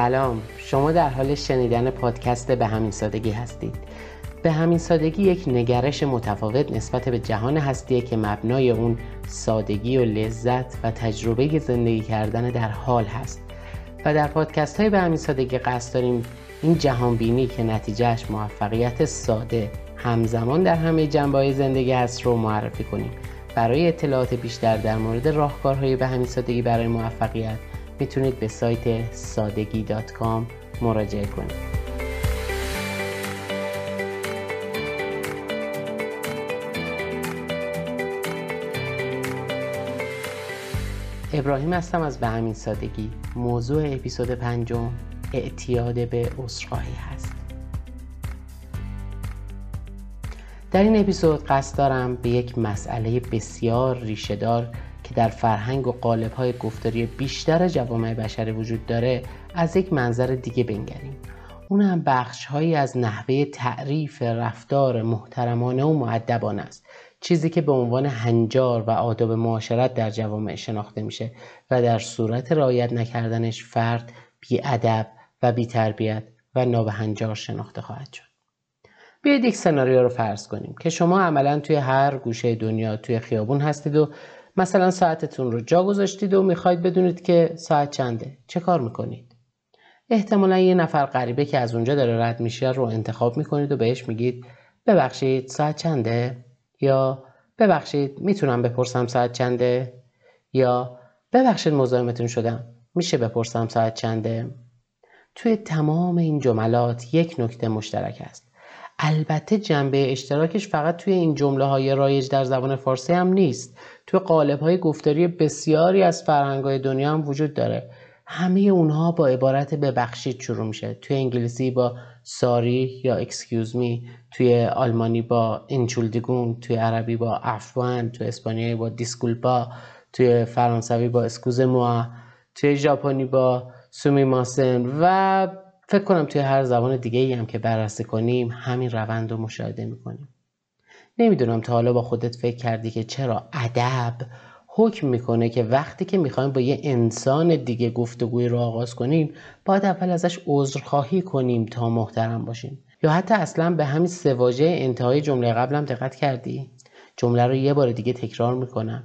سلام. شما در حال شنیدن پادکست به همین سادگی هستید. به همین سادگی یک نگرش متفاوت نسبت به جهان هستیه که مبنای اون سادگی و لذت و تجربه زندگی کردن در حال هست. و در پادکست های به همین سادگی قصد داریم این جهان بینی که نتیجهش موفقیت ساده همزمان در همه جنبه زندگی هست رو معرفی کنیم. برای اطلاعات بیشتر در مورد راهکارهای به همین سادگی برای موفقیت می‌تونید به سایت سادگی دات کام مراجعه کنید. ابراهیم هستم از به همین سادگی. موضوع اپیزود پنجم اعتیاد به عذرخواهی هست. در این اپیزود قصد دارم به یک مسئله بسیار ریشهدار که در فرهنگ و قالب‌های گفتاری بیشتر جوامع بشری وجود داره از یک منظر دیگه بنگریم. اون هم بخش هایی از نحوه تعریف رفتار محترمانه و معدبانه است. چیزی که به عنوان هنجار و آداب معاشرت در جوامع شناخته میشه و در صورت رعایت نکردنش فرد ادب و تربیت و نابهنجار شناخته خواهد شد. بیاید یک سناریو رو فرض کنیم که شما عملا توی هر گوشه دنیا توی خیابون هستید و مثلا ساعتتون رو جا گذاشتید و می‌خواید بدونید که ساعت چنده. چه کار می‌کنید؟ احتمالا یه نفر غریبه که از اونجا داره رد میشه رو انتخاب می‌کنید و بهش میگید ببخشید ساعت چنده؟ یا ببخشید می‌تونم بپرسم ساعت چنده؟ یا ببخشید مزاحمتون شدم میشه بپرسم ساعت چنده؟ توی تمام این جملات یک نکته مشترک است البته جنبه اشتراکش فقط توی این جمله های رایج در زبان فارسی هم نیست. توی قالب های گفتاری بسیاری از فرهنگ های دنیا هم وجود داره. همه اونها با عبارت ببخشید شروع میشه. توی انگلیسی با sorry یا excuse me توی آلمانی با Entschuldigung توی عربی با عفوا توی اسپانیایی با disculpa توی فرانسوی با excusez-moi توی ژاپنی با すみません و فکر کنم توی هر زبان دیگه ای هم که بررسی کنیم همین روند رو مشاهده می‌کنیم. نمی‌دونم تا حالا با خودت فکر کردی که چرا ادب حکم می‌کنه که وقتی که می‌خوایم با یه انسان دیگه گفتگوی رو آغاز کنیم باید اول ازش عذرخواهی کنیم تا محترم باشیم. یا حتی اصلا به همین سواژه انتهای جمله قبلم دقت کردی؟ جمله رو یه بار دیگه تکرار می‌کنم.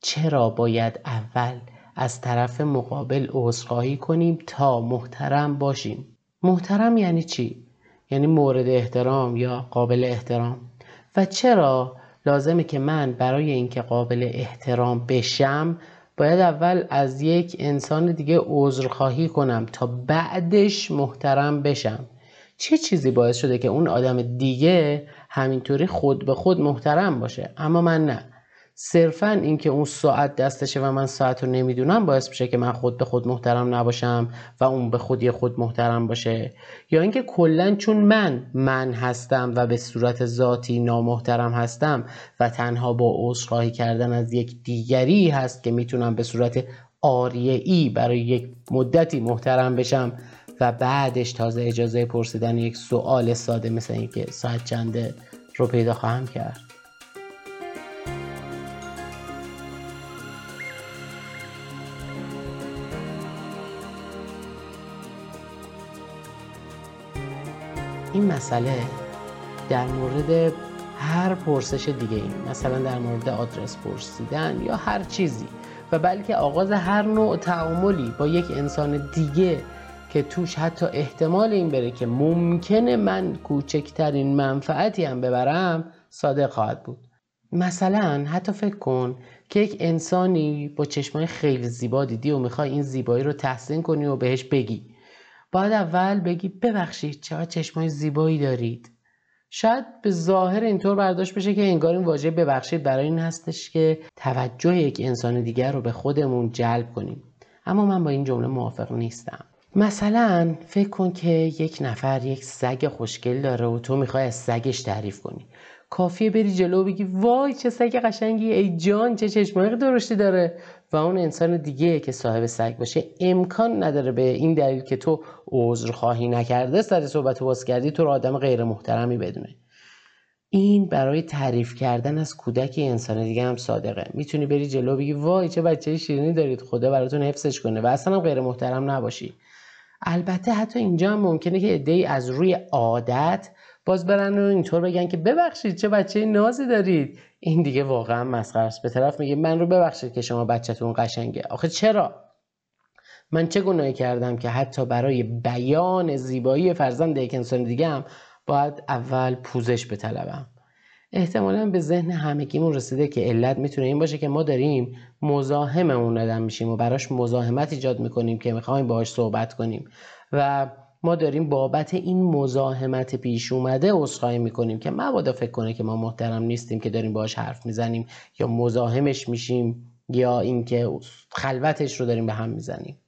چرا باید اول از طرف مقابل عذرخواهی کنیم تا محترم باشیم. محترم یعنی چی؟ یعنی مورد احترام یا قابل احترام. و چرا لازمه که من برای اینکه قابل احترام بشم باید اول از یک انسان دیگه عذرخواهی کنم تا بعدش محترم بشم. چه چیزی باعث شده که اون آدم دیگه همینطوری خود به خود محترم باشه؟ اما من نه. صرفا اینکه اون ساعت دستشه و من ساعت رو نمی‌دونم باعث میشه که من خود به خود محترم نباشم و اون به خودی خود محترم باشه. یا اینکه کلا چون من من هستم و به صورت ذاتی نامحترم هستم و تنها با عذرخواهی کردن از یک دیگری هست که می‌تونم به صورت آریه ای برای یک مدتی محترم بشم و بعدش تازه اجازه پرسیدن یک سوال ساده مثل اینکه ساعت چنده رو پیدا خواهم کرد. این مسئله در مورد هر پرسش دیگه ای مثلا در مورد آدرس پرسیدن یا هر چیزی. و بلکه آغاز هر نوع تعاملی با یک انسان دیگه که توش حتی احتمال این بره که ممکنه من کوچکترین منفعتی هم ببرم صادق خواهد بود. مثلا حتی فکر کن که یک انسانی با چشمای خیلی زیبا دیدی و می‌خوای این زیبایی رو تحسین کنی و بهش بگی. باید اول بگی ببخشید چقدر چشمای زیبایی دارید. شاید به ظاهر اینطور برداشت بشه که انگار این واژه ببخشید برای این هستش که توجه یک انسان دیگر رو به خودمون جلب کنیم. اما من با این جمله موافق نیستم. مثلا فکر کن که یک نفر یک سگ خوشگل داره و تو می‌خوای از سگش تعریف کنی. کافیه بری جلو و بگی وای چه سگ قشنگی ای جان چه چشمای درشتی داره. و اون انسان دیگه که صاحب سگ باشه امکان نداره به این دلیل که تو خواهی نکرده سر صحبت باز کردی تو رو آدم غیر محترمی بدونه. این برای تعریف کردن از کودک انسان دیگه هم صادقه. می‌تونی بری جلو بگی وای چه بچه شیرینی دارید خدا براتون حفظش کنه. و اصلا هم غیر محترم نباشی. البته حتی اینجا هم ممکنه که ای از روی عادت باز برن و اینطور بگن که ببخشید چه بچه نازی دارید. این دیگه واقعا مسخره است. به طرف میگه من رو ببخشید که شما بچهتون قشنگه. آخه چرا؟ من چه گناهی کردم که حتی برای بیان زیبایی فرزند یک انسان دیگه هم باید اول پوزش بطلبم. احتمالا به ذهن همگیمون رسیده که علت می‌تونه این باشه که ما داریم مزاحم اون آدم میشیم و براش مزاحمت ایجاد می‌کنیم که می‌خوایم باهاش صحبت کنیم. و ما داریم بابت این مزاحمت پیش اومده عذرخواهی می‌کنیم که مبادا فکر کنه که ما محترم نیستیم که داریم باهاش حرف می‌زنیم یا مزاحمش میشیم یا اینکه خلوتش رو داریم به هم می‌زنیم.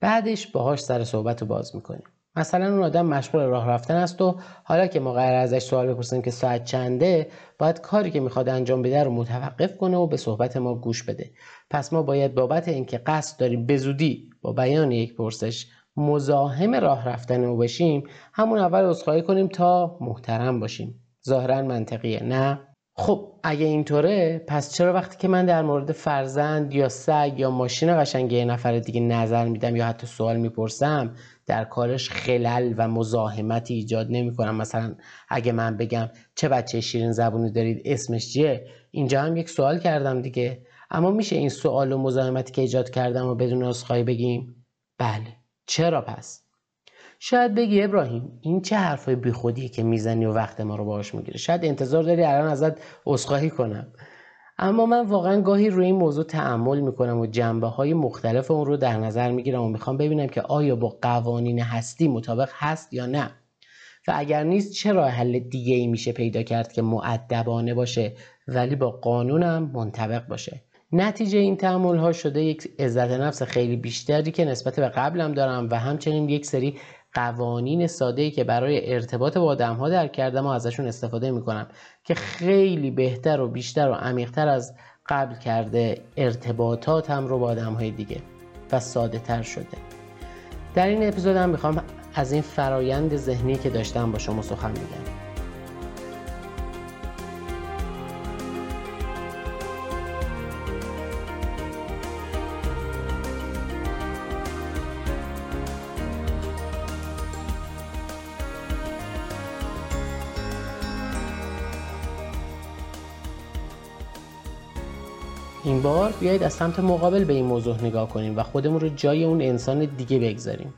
بعدش باهاش سر صحبت رو باز می‌کنیم. مثلا اون آدم مشغول راه رفتن است و حالا که ما قرار ازش سوال بپرسیم که ساعت چنده باید کاری که می‌خواد انجام بده رو متوقف کنه و به صحبت ما گوش بده. پس ما باید بابت اینکه قصد داریم به با بیان یک پرسش مزاحم راه رفتن او بشیم همون اول عذرخواهی کنیم تا محترم باشیم. ظاهرا منطقیه نه؟ خب اگه اینطوره پس چرا وقتی که من در مورد فرزند یا سگ یا ماشین قشنگ یه نفر دیگه نظر میدم یا حتی سوال می‌پرسم در کارش خلل و مزاحمتی ایجاد نمی کنم مثلا اگه من بگم چه بچه شیرین زبونی دارید اسمش چیه؟ اینجا هم یک سوال کردم دیگه. اما میشه این سوال و مزاحمتی که ایجاد کردم و بدون عذرخواهی بگیم؟ بله. چرا پس؟ شاید بگی ابراهیم این چه حرفای بیخودیه که می‌زنی و وقت ما رو باهاش می‌گیره شاید انتظار داری الان ازت عذرخواهی کنم. اما من واقعا گاهی روی این موضوع تعمل می‌کنم و جنبه های مختلف اون رو در نظر می‌گیرم و می‌خوام ببینم که آیا با قوانین هستی مطابق هست یا نه. و اگر نیست چه راه حل دیگه ای میشه پیدا کرد که معدبانه باشه ولی با قانونم منطبق باشه؟ نتیجه این تعمل ها شده یک عزت نفس خیلی بیشتری که نسبت به قبلم دارم و همچنین یک سری قوانین ساده که برای ارتباط با آدم ها در کردم و ازشون استفاده می‌کنم که خیلی بهتر و بیشتر و عمیقتر از قبل کرده ارتباطاتم رو با آدم های دیگه و ساده تر شده. در این اپیزود هم می‌خوام از این فرایند ذهنی که داشتم با شما سخن بگم. این بار بیایید از سمت مقابل به این موضوع نگاه کنیم و خودمون رو جای اون انسان دیگه بگذاریم.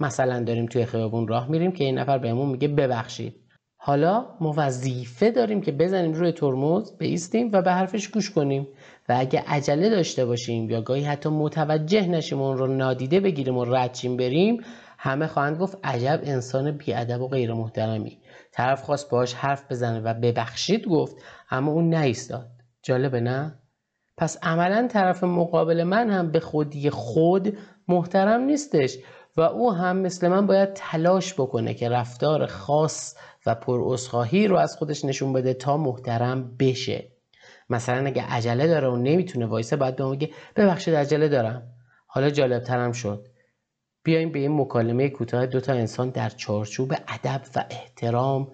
مثلا داریم توی خیابون راه میریم که این نفر بهمون میگه ببخشید. حالا ما وظیفه داریم که بزنیم روی ترمز بیستیم و به حرفش گوش کنیم. و اگه عجله داشته باشیم یا گاهی حتی متوجه نشیم اون رو نادیده بگیریم و ردچیم بریم همه خواهند گفت عجب انسان بیادب و غیر محترمی. طرف خواست باش حرف بزنه و ببخشید گفت اما اون نایستاد جالبه نه؟ پس عملا طرف مقابل من هم به خودی خود محترم نیستش و او هم مثل من باید تلاش بکنه که رفتار خاص و پر رو از خودش نشون بده تا محترم بشه. مثلا اگه عجله داره و نمی‌تونه وایسه باید به بگه ببخشید عجله دارم. حالا جالب ترم شد. بیایم به این مکالمه کوتاه دوتا انسان در چارچوب ادب و احترام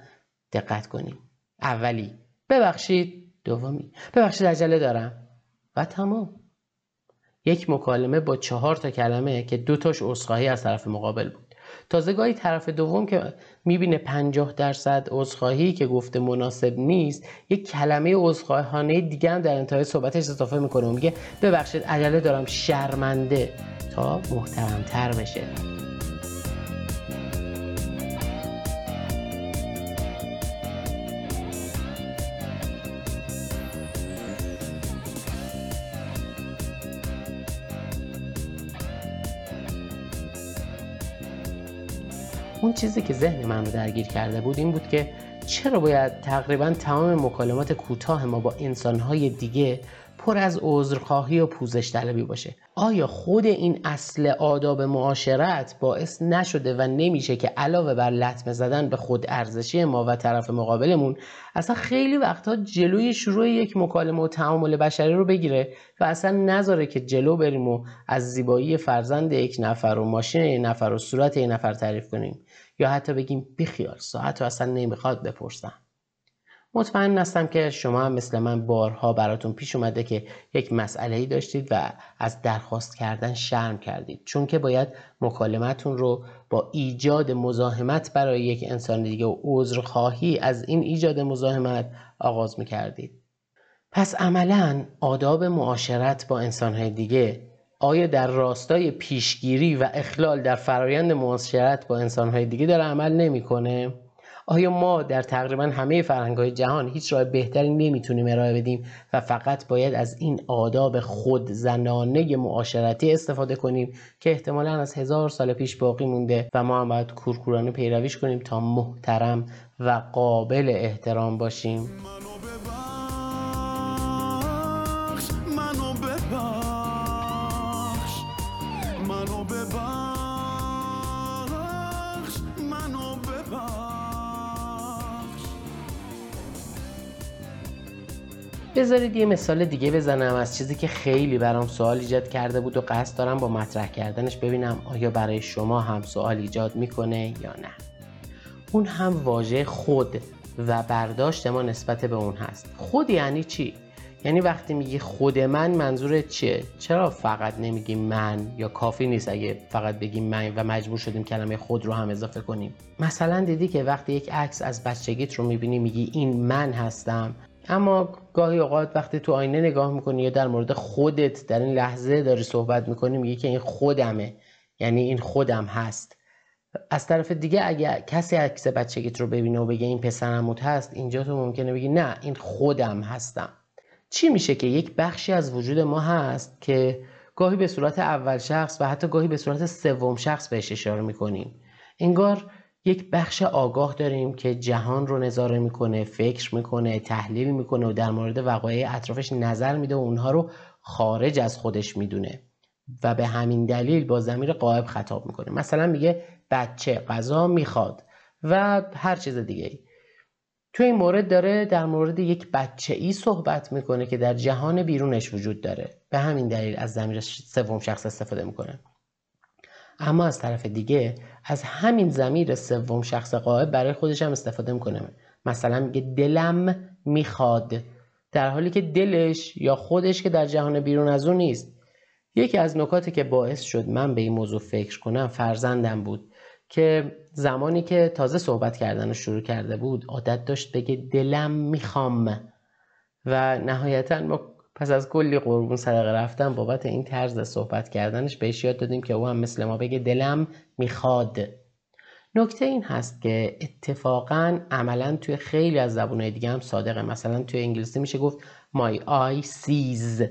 دقت کنیم. اولی ببخشید. دومی ببخشید عجله دارم. و تمام. یک مکالمه با چهار تا کلمه که دو تاش عذرخواهی از طرف مقابل بود. تازه گاهی طرف دوم که می‌بینه 50 درصد عذرخواهی که گفته مناسب نیست یک کلمه عذرخواهانه دیگه هم در انتهای صحبتش اضافه می‌کنه و میگه ببخشید عجله دارم شرمنده. تا محترمتر بشه. اون چیزی که ذهن من رو درگیر کرده بود این بود که چرا باید تقریبا تمام مکالمات کوتاه ما با انسانهای دیگه پر از عذرخواهی و پوزش طلبی باشه. آیا خود این اصل آداب معاشرت باعث نشده و نمیشه که علاوه بر لطمه زدن به خود ارزشی ما و طرف مقابلمون اصلا خیلی وقتها جلوی شروع یک مکالمه و تعامل بشری رو بگیره و اصلا نذاره که جلو بریم و از زیبایی فرزند یک نفر و ماشین یک نفر و صورت یک نفر تعریف کنیم؟ یا حتی بگیم بیخیال ساعت رو اصلا نمی‌خواد بپرسم مطمئن هستم که شما هم مثل من بارها براتون پیش اومده که یک مسئله ای داشتید و از درخواست کردن شرم کردید چون که باید مکالمتون رو با ایجاد مزاحمت برای یک انسان دیگه و عذرخواهی از این ایجاد مزاحمت آغاز می‌کردید پس عملا آداب معاشرت با انسانهای دیگه آیا در راستای پیشگیری و اخلال در فرایند معاشرت با انسانهای دیگه داره عمل نمی‌کنه؟ آیا ما در تقریبا همه های جهان هیچ راه بهتری نمی‌تونیم ارائه بدیم و فقط باید از این آداب خود زنانه معاشرتی استفاده کنیم که احتمالا از هزار سال پیش باقی مونده و ما هم باید کورکورانه پیرویش کنیم تا محترم و قابل احترام باشیم؟ بذارید یه مثال دیگه بزنم از چیزی که خیلی برام سوال ایجاد کرده بود و قصد دارم با مطرح کردنش ببینم آیا برای شما هم سوال ایجاد می‌کنه یا نه اون هم واژه خود و برداشت ما نسبت به اون هست خود یعنی چی؟ یعنی وقتی میگی خود من منظورت چیه؟ چرا فقط نمیگی من یا کافی نیست اگه فقط بگیم من و مجبور شدیم کلمه خود رو هم اضافه کنیم مثلا دیدی که وقتی یک عکس از بچگیت رو می‌بینی میگی این من هستم اما گاهی اوقات وقتی تو آینه نگاه می‌کنی یا در مورد خودت در این لحظه داری صحبت می‌کنی میگی که این خودمه یعنی این خودم هست. از طرف دیگه اگه کسی عکس بچگیت رو ببینه و بگه این پسرموت هست اینجا تو ممکنه بگی نه این خودم هستم. چی میشه که یک بخشی از وجود ما هست که گاهی به صورت اول شخص و حتی گاهی به صورت سوم شخص بهش اشاره می‌کنیم. انگار یک بخش آگاه داریم که جهان رو نظاره می‌کنه فکر می‌کنه تحلیل می‌کنه و در مورد وقایع اطرافش نظر میده و اونها رو خارج از خودش می‌دونه و به همین دلیل با زمیر قائب خطاب می‌کنه. مثلا میگه بچه غذا می‌خواد و هر چیز دیگه ای تو این مورد داره در مورد یک بچه ای صحبت می‌کنه که در جهان بیرونش وجود داره. به همین دلیل از زمیر سوم شخص استفاده می‌کنه. اما از طرف دیگه از همین زمیر سوم شخص قائب برای خودش هم استفاده می‌کنه. مثلا میگه دلم می‌خواد. در حالی که دلش یا خودش که در جهان بیرون از اون نیست. یکی از نکاتی که باعث شد من به این موضوع فکر کنم فرزندم بود که زمانی که تازه صحبت کردن رو شروع کرده بود عادت داشت بگه دلم می‌خوام. و نهایتا ما پس از کلی قربون صدقه رفتن بابت این طرز صحبت کردنش بهش یاد دادیم که او هم مثل ما بگه دلم می‌خواد. نکته این هست که اتفاقا عملا توی خیلی از زبونهای دیگه هم صادقه. مثلا توی انگلیسی میشه گفت my eye sees.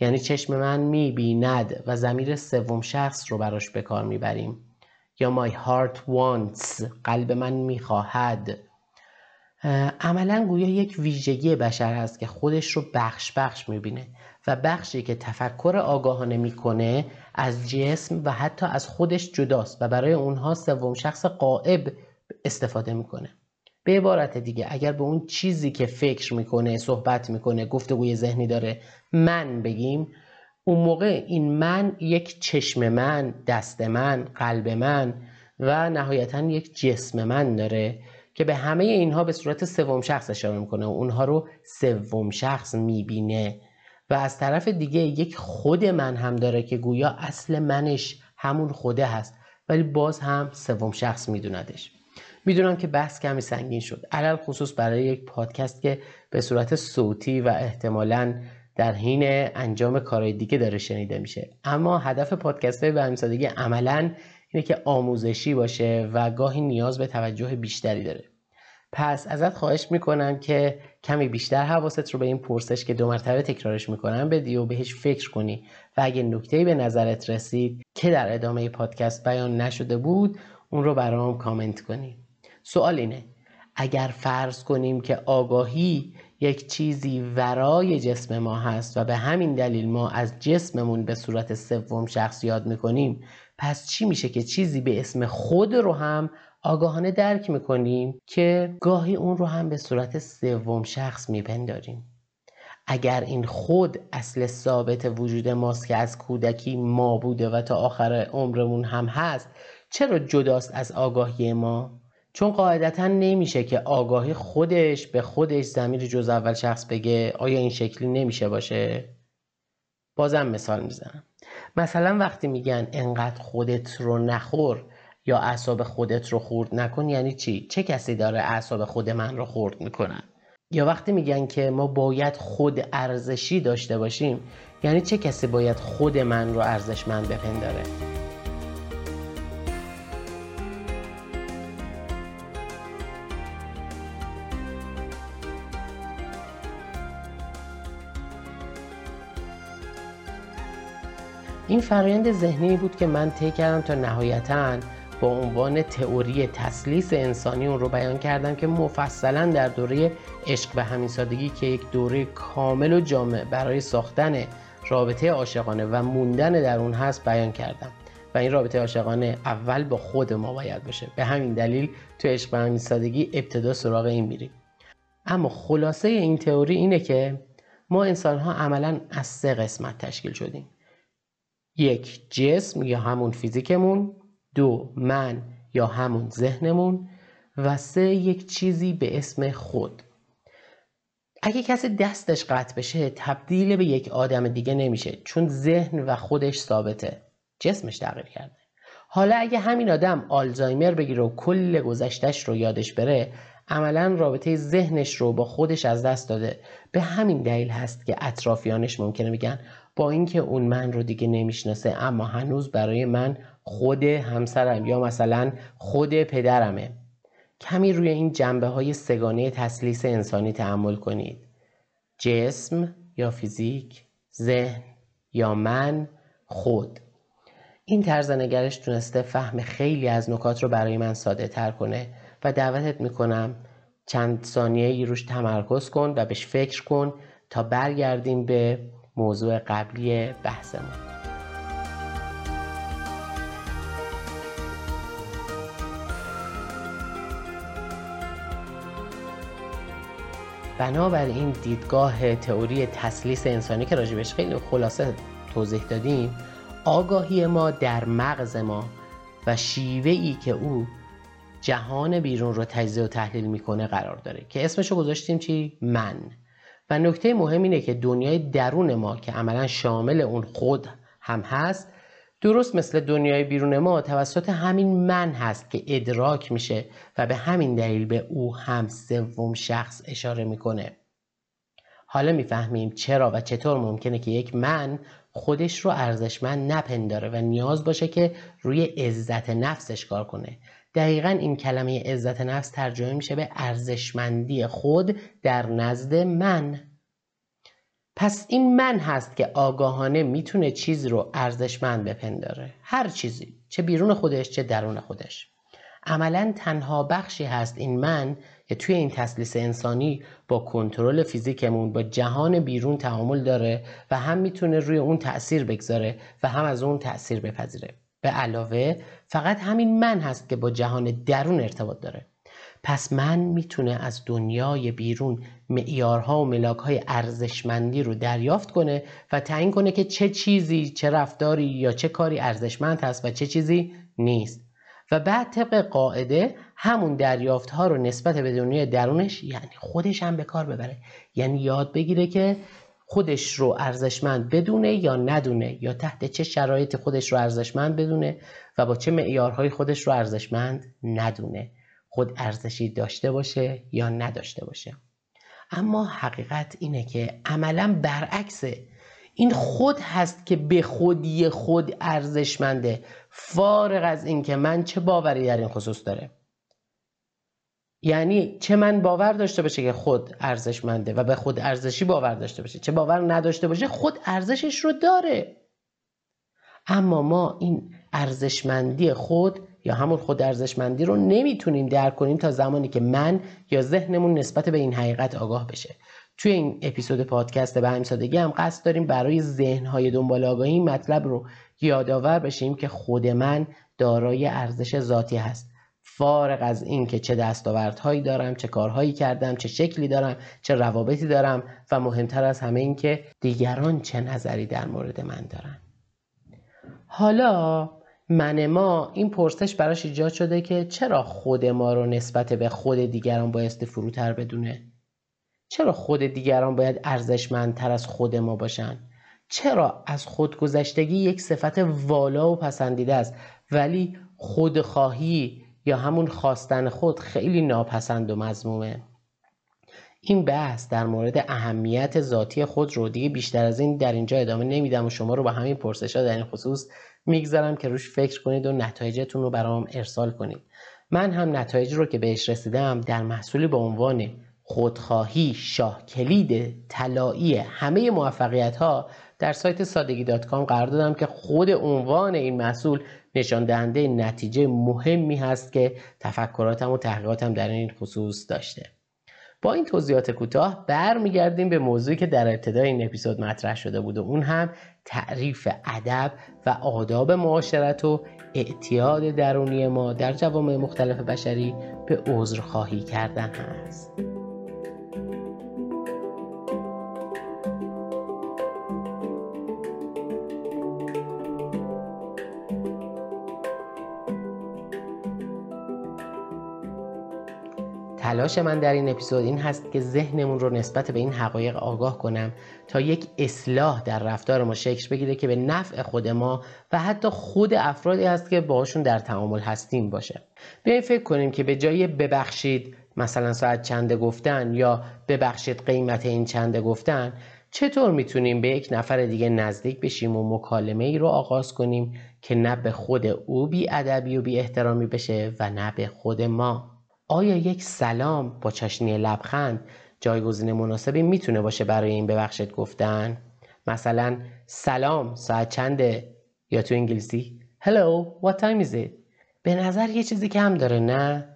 یعنی چشم من می‌بیند و زمیر سوم شخص رو براش به کار می‌بریم. یا my heart wants. قلب من می‌خواهد. عملا گویا یک ویژگی بشر هست که خودش رو بخش بخش می‌بینه و بخشی که تفکر آگاهانه می‌کنه از جسم و حتی از خودش جداست و برای اونها سوم شخص قائب استفاده می‌کنه. به عبارت دیگه اگر به اون چیزی که فکر می‌کنه صحبت می‌کنه گفتگوی ذهنی داره من بگیم اون موقع این من یک چشم من دست من قلب من و نهایتا یک جسم من داره. که به همه اینها به صورت سوم شخص اشاره می‌کنه و اونها رو سوم شخص می‌بینه. و از طرف دیگه یک خود من هم داره که گویا اصل منش همون خوده هست ولی باز هم سوم شخص میدوندش می‌دونم که بحث کمی سنگین شد. علل خصوص برای یک پادکست که به صورت صوتی و احتمالا در حین انجام کارهای دیگه داره شنیده میشه. اما هدف پادکست به سادگی عملا اینه که آموزشی باشه و گاهی نیاز به توجه بیشتری داره. پس ازت خواهش می‌کنم که کمی بیشتر حواست رو به این پرسش که دو مرتبه تکرارش می‌کنم بدی و بهش فکر کنی. و اگه نکتهی به نظرت رسید که در ادامه پادکست بیان نشده بود اون رو برام کامنت کنی. سوال اینه اگر فرض کنیم که آگاهی یک چیزی ورای جسم ما هست و به همین دلیل ما از جسممون به صورت سوم شخص یاد می‌کنیم پس چی میشه که چیزی به اسم خود رو هم آگاهانه درک می‌کنیم که گاهی اون رو هم به صورت سوم شخص میپنداریم. اگر این خود اصل ثابت وجود ماست که از کودکی ما بوده و تا آخر عمرمون هم هست چرا جداست از آگاهی ما؟ چون قاعدتا نمیشه که آگاهی خودش به خودش زمیر جز اول شخص بگه آیا این شکلی نمیشه باشه؟ بازم مثال می‌زنم. مثلا وقتی میگن انقدر خودت رو نخور یا اعصاب خودت رو خورد نکن یعنی چی؟ چه کسی داره اعصاب خود من رو خورد می‌کنن یا وقتی میگن که ما باید خود ارزشی داشته باشیم یعنی چه کسی باید خود من رو ارزشمند بپنداره؟ این فرایند ذهنی بود که من طی کردم تا نهایتا با عنوان تئوری تسلیس انسانی اون رو بیان کردم که مفصلا در دوره عشق به همین سادگی که یک دوره کامل و جامع برای ساختن رابطه عاشقانه و موندن در اون هست بیان کردم. و این رابطه عاشقانه اول با خود ما باید باشه. به همین دلیل تو عشق به همین سادگی ابتدا سراغ این میریم. اما خلاصه این تئوری اینه که ما انسان ها عملا از سه قسمت تشکیل شدیم. یک جسم یا همون فیزیکمون دو من یا همون ذهنمون و سه یک چیزی به اسم خود. اگه کسی دستش قطع بشه تبدیل به یک آدم دیگه نمیشه چون ذهن و خودش ثابته. جسمش تغییر کرده. حالا اگه همین آدم آلزایمر بگیره و کل گذشتش رو یادش بره عملا رابطه ذهنش رو با خودش از دست داده. به همین دلیل هست که اطرافیانش ممکنه میگن با اینکه اون من رو دیگه نمی‌شناسه اما هنوز برای من خود همسرم یا مثلا خود پدرمه. کمی روی این جنبه های سگانه تسلیس انسانی تحمل کنید. جسم یا فیزیک ذهن یا من خود. این طرز نگرش تونسته فهم خیلی از نکات رو برای من ساده تر کنه و دعوتت می‌کنم چند ثانیه ای روش تمرکز کن و بهش فکر کن تا برگردیم به موضوع قبلی بحثمون بنابراین دیدگاه تئوری تسلیس انسانی که راجبش خیلی خلاصه توضیح دادیم آگاهی ما در مغز ما و شیوه ای که او جهان بیرون رو تجزیه و تحلیل می‌کنه قرار داره که اسمشو گذاشتیم چی؟ من و نکته مهم اینه که دنیای درون ما که عملا شامل اون خود هم هست درست مثل دنیای بیرون ما توسط همین من هست که ادراک میشه و به همین دلیل به او هم سوم شخص اشاره می‌کنه. حالا می‌فهمیم چرا و چطور ممکنه که یک من خودش رو ارزشمند نپنداره و نیاز باشه که روی عزت نفسش کار کنه. دقیقا این کلمه عزت نفس ترجمه میشه به ارزشمندی خود در نزد من. پس این من هست که آگاهانه می‌تونه چیزی رو ارزشمند بپنداره. هر چیزی چه بیرون خودش چه درون خودش. عملا تنها بخشی هست این من که توی این تسلیس انسانی با کنترل فیزیکمون با جهان بیرون تعامل داره و هم می‌تونه روی اون تاثیر بگذاره و هم از اون تاثیر بپذیره. به علاوه فقط همین من هست که با جهان درون ارتباط داره. پس من می‌تونه از دنیای بیرون معیارها و ملاکهای ارزشمندی رو دریافت کنه و تعیین کنه که چه چیزی چه رفتاری یا چه کاری ارزشمند هست و چه چیزی نیست. و بعد طبق قاعده همون دریافت ها رو نسبت به دنیای درونش یعنی خودش هم به کار ببره. یعنی یاد بگیره که خودش رو ارزشمند بدونه یا ندونه یا تحت چه شرایط خودش رو ارزشمند بدونه و با چه معیارهای خودش رو ارزشمند ندونه. خود ارزشی داشته باشه یا نداشته باشه. اما حقیقت اینه که عملا برعکسه. این خود هست که به خودی خود ارزشمنده. فارغ از اینکه من چه باوری در این خصوص داره. یعنی چه من باور داشته باشه که خود ارزشمنده و به خود ارزشی باور داشته باشه چه باور نداشته باشه خود ارزشش رو داره. اما ما این ارزشمندی خود یا همون خود ارزشمندی رو نمی‌تونیم درک کنیم تا زمانی که من یا ذهنمون نسبت به این حقیقت آگاه بشه. توی این اپیزود پادکست به همین سادگی هم قصد داریم برای ذهنهای دنبال آگاهی این مطلب رو یادآور بشیم که خود من دارای ارزش ذاتی هست. فارغ از این که چه دستاوردهایی دارم چه کارهایی کردم چه شکلی دارم چه روابطی دارم و مهمتر از همه این که دیگران چه نظری در مورد من دارن. حالا من ما این پرسش براش ایجاد شده که چرا خود ما رو نسبت به خود دیگران بایستی فروتر بدونه؟ چرا خود دیگران باید ارزشمندتر از خود ما باشن؟ چرا از خودگذشتگی یک صفت والا و پسندیده است؟ ولی خودخواهی یا همون خواستن خود خیلی ناپسند و مزمومه این بحث در مورد اهمیت ذاتی خود رو دیگه بیشتر از این در اینجا ادامه نمیدم و شما رو با همین پرسش ها در این خصوص می‌گذارم که روش فکر کنید و نتایجتون رو برام ارسال کنید. من هم نتایج رو که بهش رسیدم در محصولی به عنوان خودخواهی شاه کلید طلایی همه موفقیت ها در سایت سادگی دات کام قرار دادم که خود عنوان این محصول نشان دهنده نتیجه مهمی هست که تفکراتم و تحقیقاتم در این خصوص داشته. با این توضیحات کوتاه برمیگردیم به موضوعی که در ابتدای این اپیزود مطرح شده بود و اون هم تعریف ادب و آداب معاشرت و اعتیاد درونی ما در جوامع مختلف بشری به عذرخواهی کردن هست. تلاش من در این اپیزود این هست که ذهنمون رو نسبت به این حقایق آگاه کنم تا یک اصلاح در رفتار ما شکل بگیره که به نفع خود ما و حتی خود افرادی هست که باشون در تعامل هستیم باشه. بیاین فکر کنیم که به جای ببخشید مثلا ساعت چنده گفتن یا ببخشید قیمت این چنده گفتن چطور می‌تونیم به یک نفر دیگه نزدیک بشیم و مکالمه ای رو آغاز کنیم که نه به خود او بی ادبی و بی احترامی بشه و نه به خود ما؟ آیا یک سلام با چشنی لبخند جایگزین مناسبی می‌تونه باشه برای این ببخشید گفتن؟ مثلا سلام ساعت چنده؟ یا تو انگلیسی Hello what time is it به نظر یه چیزی کم داره نه؟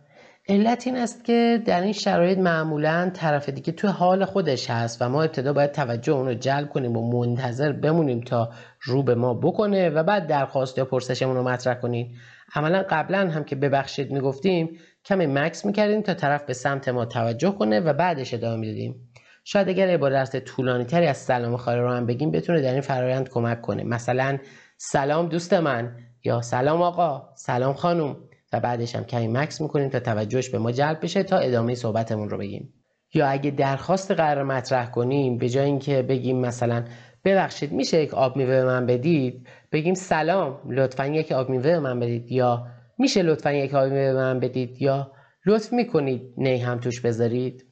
علت این است که در این شرایط معمولا طرف دیگه تو حال خودش هست و ما ابتدا باید توجه اون رو جلب کنیم و منتظر بمونیم تا رو به ما بکنه و بعد درخواست یا پرسشمون رو مطرح کنیم. عملا قبلا هم که ببخشید می‌گفتیم کمی مکس می‌کردیم تا طرف به سمت ما توجه کنه و بعدش ادامه می‌دادیم شاید اگر عبارت طولانی تری از سلام خاله رو هم بگیم بتونه در این فرایند کمک کنه. مثلا سلام دوست من یا سلام آقا سلام خانم. و بعدش هم کمی مکس می‌کنیم تا توجهش به ما جلب بشه تا ادامه صحبتمون رو بگیم. یا اگه درخواست قرار مطرح کنیم به جای اینکه بگیم مثلا ببخشید میشه یک آب میوه من بدید؟ بگیم سلام لطفا یک آب میوه من بدید. یا میشه لطفا یک آب میوه به من بدید یا لطف می‌کنید نی هم توش بذارید؟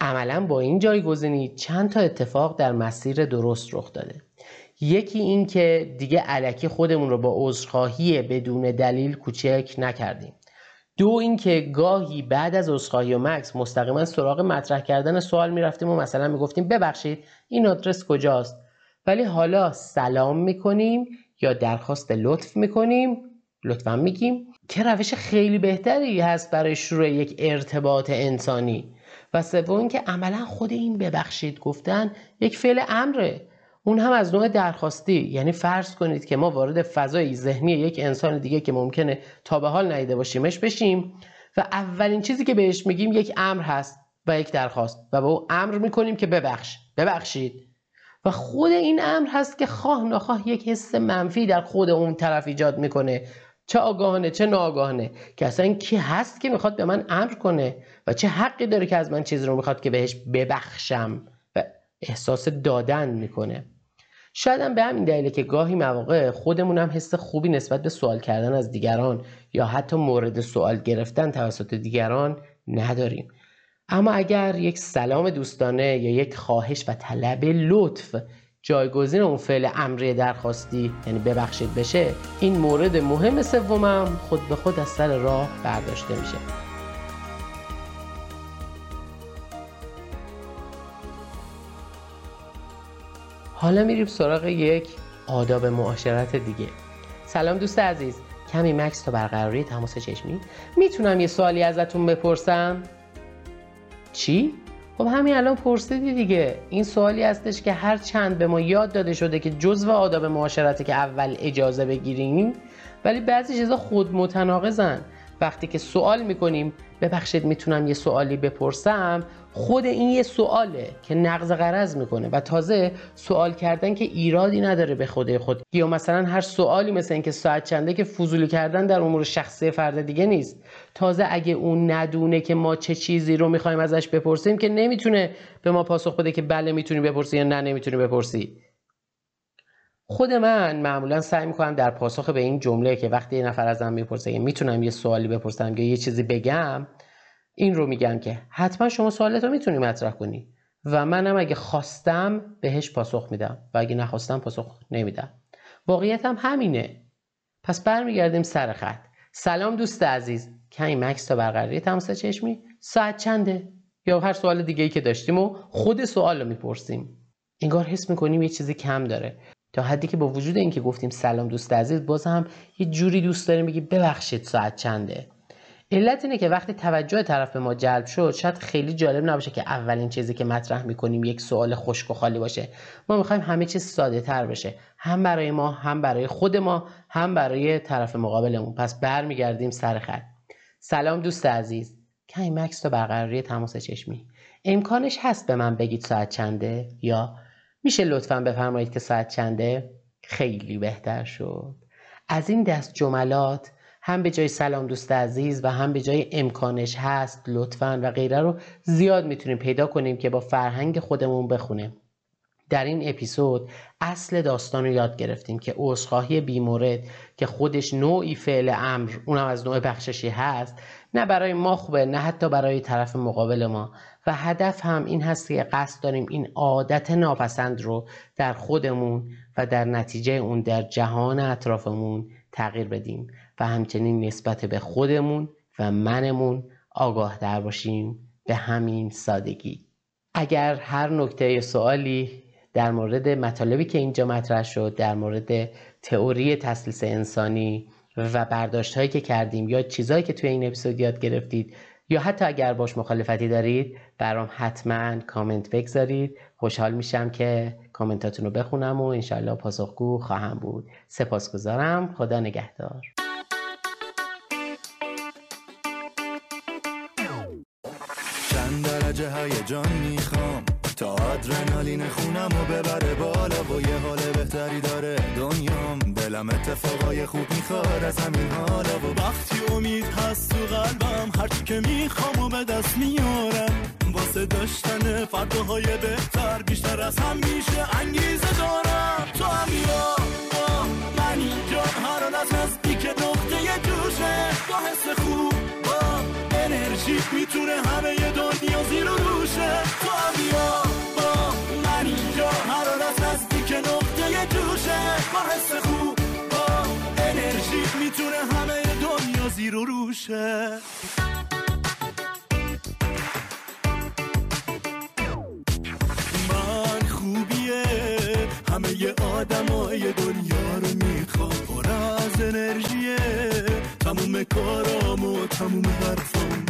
عملا با این جایگزینی چند تا اتفاق در مسیر درست رخ داده. یکی این که دیگه علکی خودمون رو با عذرخواهی بدون دلیل کوچک نکردیم. دو اینکه گاهی بعد از عذرخواهی و مکس مستقیما سراغ مطرح کردن سوال می‌رفتیم و مثلا می‌گفتیم ببخشید این آدرس کجاست؟ ولی حالا سلام می‌کنیم یا درخواست لطف می‌کنیم؟ لطفا میگیم. که روش خیلی بهتری هست برای شروع یک ارتباط انسانی. و سوم که عملا خود این ببخشید گفتن یک فعل امره. اون هم از نوع درخواستی. یعنی فرض کنید که ما وارد فضای ذهنی یک انسان دیگه که ممکنه تا به حال ندیده باشیمش بشیم و اولین چیزی که بهش میگیم یک امر هست و یک درخواست. و به او امر می‌کنیم که ببخش. ببخشید. و خود این امر هست که خواه نخواه یک حس منفی در خود اون طرف ایجاد می‌کنه. چه آگاهانه چه ناآگاهانه. که اصلا کی هست که می‌خواد به من امر کنه و چه حقی داره که از من چیزی رو می‌خواد که بهش ببخشم و احساس دادن می‌کنه. شاید هم به همین دلیله که گاهی مواقع خودمون هم حس خوبی نسبت به سوال کردن از دیگران یا حتی مورد سوال گرفتن توسط دیگران نداریم. اما اگر یک سلام دوستانه یا یک خواهش و طلب لطف جایگزین اون فعل امری درخواستی یعنی ببخشید بشه این مورد مهم سومم خود به خود از سر راه برداشته میشه. حالا میریم سراغ یک آداب معاشرت دیگه. سلام دوست عزیز. کمی مکس تا برقراری تماس چشمی. می‌تونم یه سوالی ازتون بپرسم؟ چی؟ خب همین الان پرسیدی دیگه. این سوالی هستش که هر چند به ما یاد داده شده که جزو آداب معاشرته که اول اجازه بگیریم ولی بعضی چیزا خود متناقضن وقتی که سوال می‌کنیم ببخشید می‌تونم یه سوالی بپرسم. خود این یه سواله که نقض قرض می‌کنه و تازه سوال کردن که ایرادی نداره به خود خود. یا مثلا هر سوالی مثل اینکه ساعت چنده که فضولی کردن در امور شخصی فرد دیگه نیست. تازه اگه اون ندونه که ما چه چیزی رو می‌خوایم ازش بپرسیم که نمی‌تونه به ما پاسخ بده که بله می‌تونی بپرسی یا نه نمی‌تونی بپرسی. خود من معمولا سعی می‌کنم در پاسخ به این جمله که وقتی یه نفر ازم می‌پرسه می‌تونم یه سوالی بپرسم یا یه چیزی بگم این رو میگم که حتما شما سوالتو می‌تونی مطرح کنی و منم اگه خواستم بهش پاسخ میدم و اگه نخواستم پاسخ نمیدم. واقعیت هم همینه. پس برمیگردیم سر خط. سلام دوست عزیز. کمی مکس تا برقراری تماس چشمی؟ ساعت چنده؟ یا هر سوال دیگه ای که داشتیم و خود سوال رو می‌پرسیم. انگار حس می‌کنیم یه چیزی کم داره. تا حدی که با وجود اینکه گفتیم سلام دوست عزیز باز هم یه جوری دوست داریم بگی ببخشید ساعت چنده. علت اینه که وقتی توجه طرف به ما جلب شد شاید خیلی جالب نباشه که اولین چیزی که مطرح می‌کنیم یک سوال خشک و خالی باشه. ما می‌خوایم همه چیز ساده تر بشه. هم برای ما هم برای خود ما هم برای طرف مقابلمون. پس برمیگردیم سر خط. سلام دوست عزیز. کمی مکس تا برقراری تماس چشمی. امکانش هست به من بگید ساعت چنده یا میشه لطفا بفرمایید که ساعت چنده؟ خیلی بهتر شد. از این دست جملات هم به جای سلام دوست عزیز و هم به جای امکانش هست لطفا و غیره رو زیاد می‌تونیم پیدا کنیم که با فرهنگ خودمون بخونه در این اپیزود اصل داستان رو یاد گرفتیم که عذرخواهی بیمورد که خودش نوعی فعل امر اونم از نوع بخششی هست نه برای ما خوبه نه حتی برای طرف مقابل ما. و هدف هم این هست که قصد داریم این عادت ناپسند رو در خودمون و در نتیجه اون در جهان اطرافمون تغییر بدیم و همچنین نسبت به خودمون و منمون آگاه در باشیم به همین سادگی. اگر هر نکته سوالی در مورد مطالبی که اینجا مطرح شد در مورد تئوری تسلیس انسانی و برداشت هایی که کردیم یا چیزهایی که توی این اپیزود یاد گرفتید یا حتی اگر باش مخالفتی دارید برام حتما کامنت بگذارید. خوشحال میشم که کامنتاتون رو بخونم و انشالله پاسخگو خواهم بود. سپاسگزارم. خدا نگهدار. چند درجه هیجان می‌خوام. آدرنالین خونم و ببره بالا و یه حال بهتری داره. دنیام دلم اتفاقای خوب می‌خواد از همین حالا و وقتی امید هست تو قلبم هرچی که می‌خوام و به دست میارم. واسه داشتن فرداهای بهتر بیشتر از هم میشه انگیزه دارم. دنیا زیر و روشه من خوبیه. همه آدمای دنیا رو می‌خوام. پر از انرژیه. تموم کارام و تموم حرفام.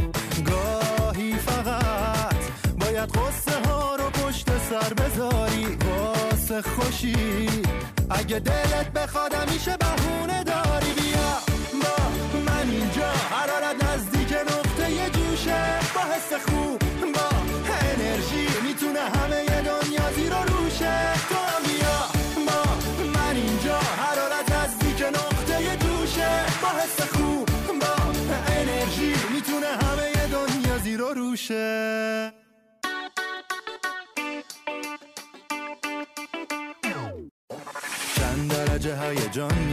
گاهی فقط باید قصه ها رو پشت سر بذاری. واسه خوشی. اگه دلت بخواد همیشه بهونه داری. بیا. من اینجا حرارت نزدیک نقطه جوشه. با حس خوب با انرژی می‌تونه همه دنیا زیر روشه. تو هم بیا با من اینجا. حرارت نزدیک نقطه جوشه. با حس خوب با انرژی می‌تونه همه دنیا زیر روشه. چند درجه هیجان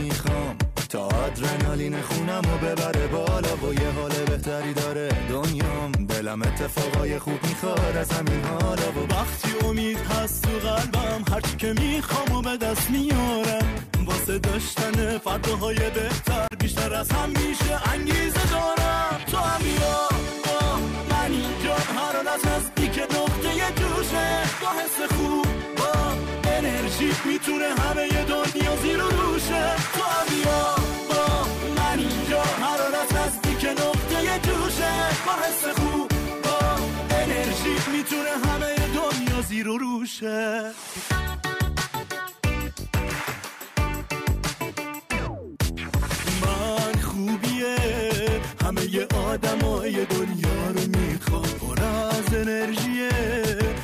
آدرنالین خونم و ببره بالا و یه حال بهتری داره دنیام. دلم اتفاقای خوب می‌خواد از همین حالا و وقتی امید هست تو قلبم هرچی که می‌خوام و به دست میارم. واسه داشتن فرداهای بهتر بیشتر از هم میشه انگیزه دارم. تو هم یا من اینجا. هر از نزدیک نقطه جوشه. با حس خوب با انرژی می‌تونه همه دنیا زیر و روشه. تو هم بیا روشه من خوبیه. همه آدمای دنیا رو می‌خوام. پر از انرژیه.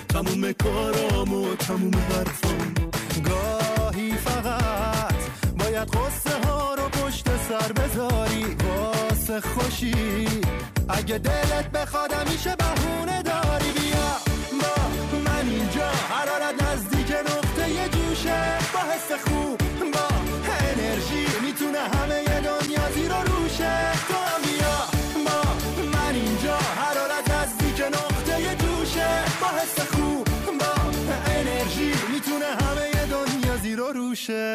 تموم کارام و تموم حرفام. گاهی فقط باید قصه ها رو پشت سر بذاری. واسه خوشی. اگه دلت بخواد میشه خوب با انرژی. می‌تونه همه دنیا زیر و روشه تو بیا. با من اینجا حرارت نزدیک نقطه جوشه با حس خوب با انرژی. می‌تونه همه دنیا زیر و روشه.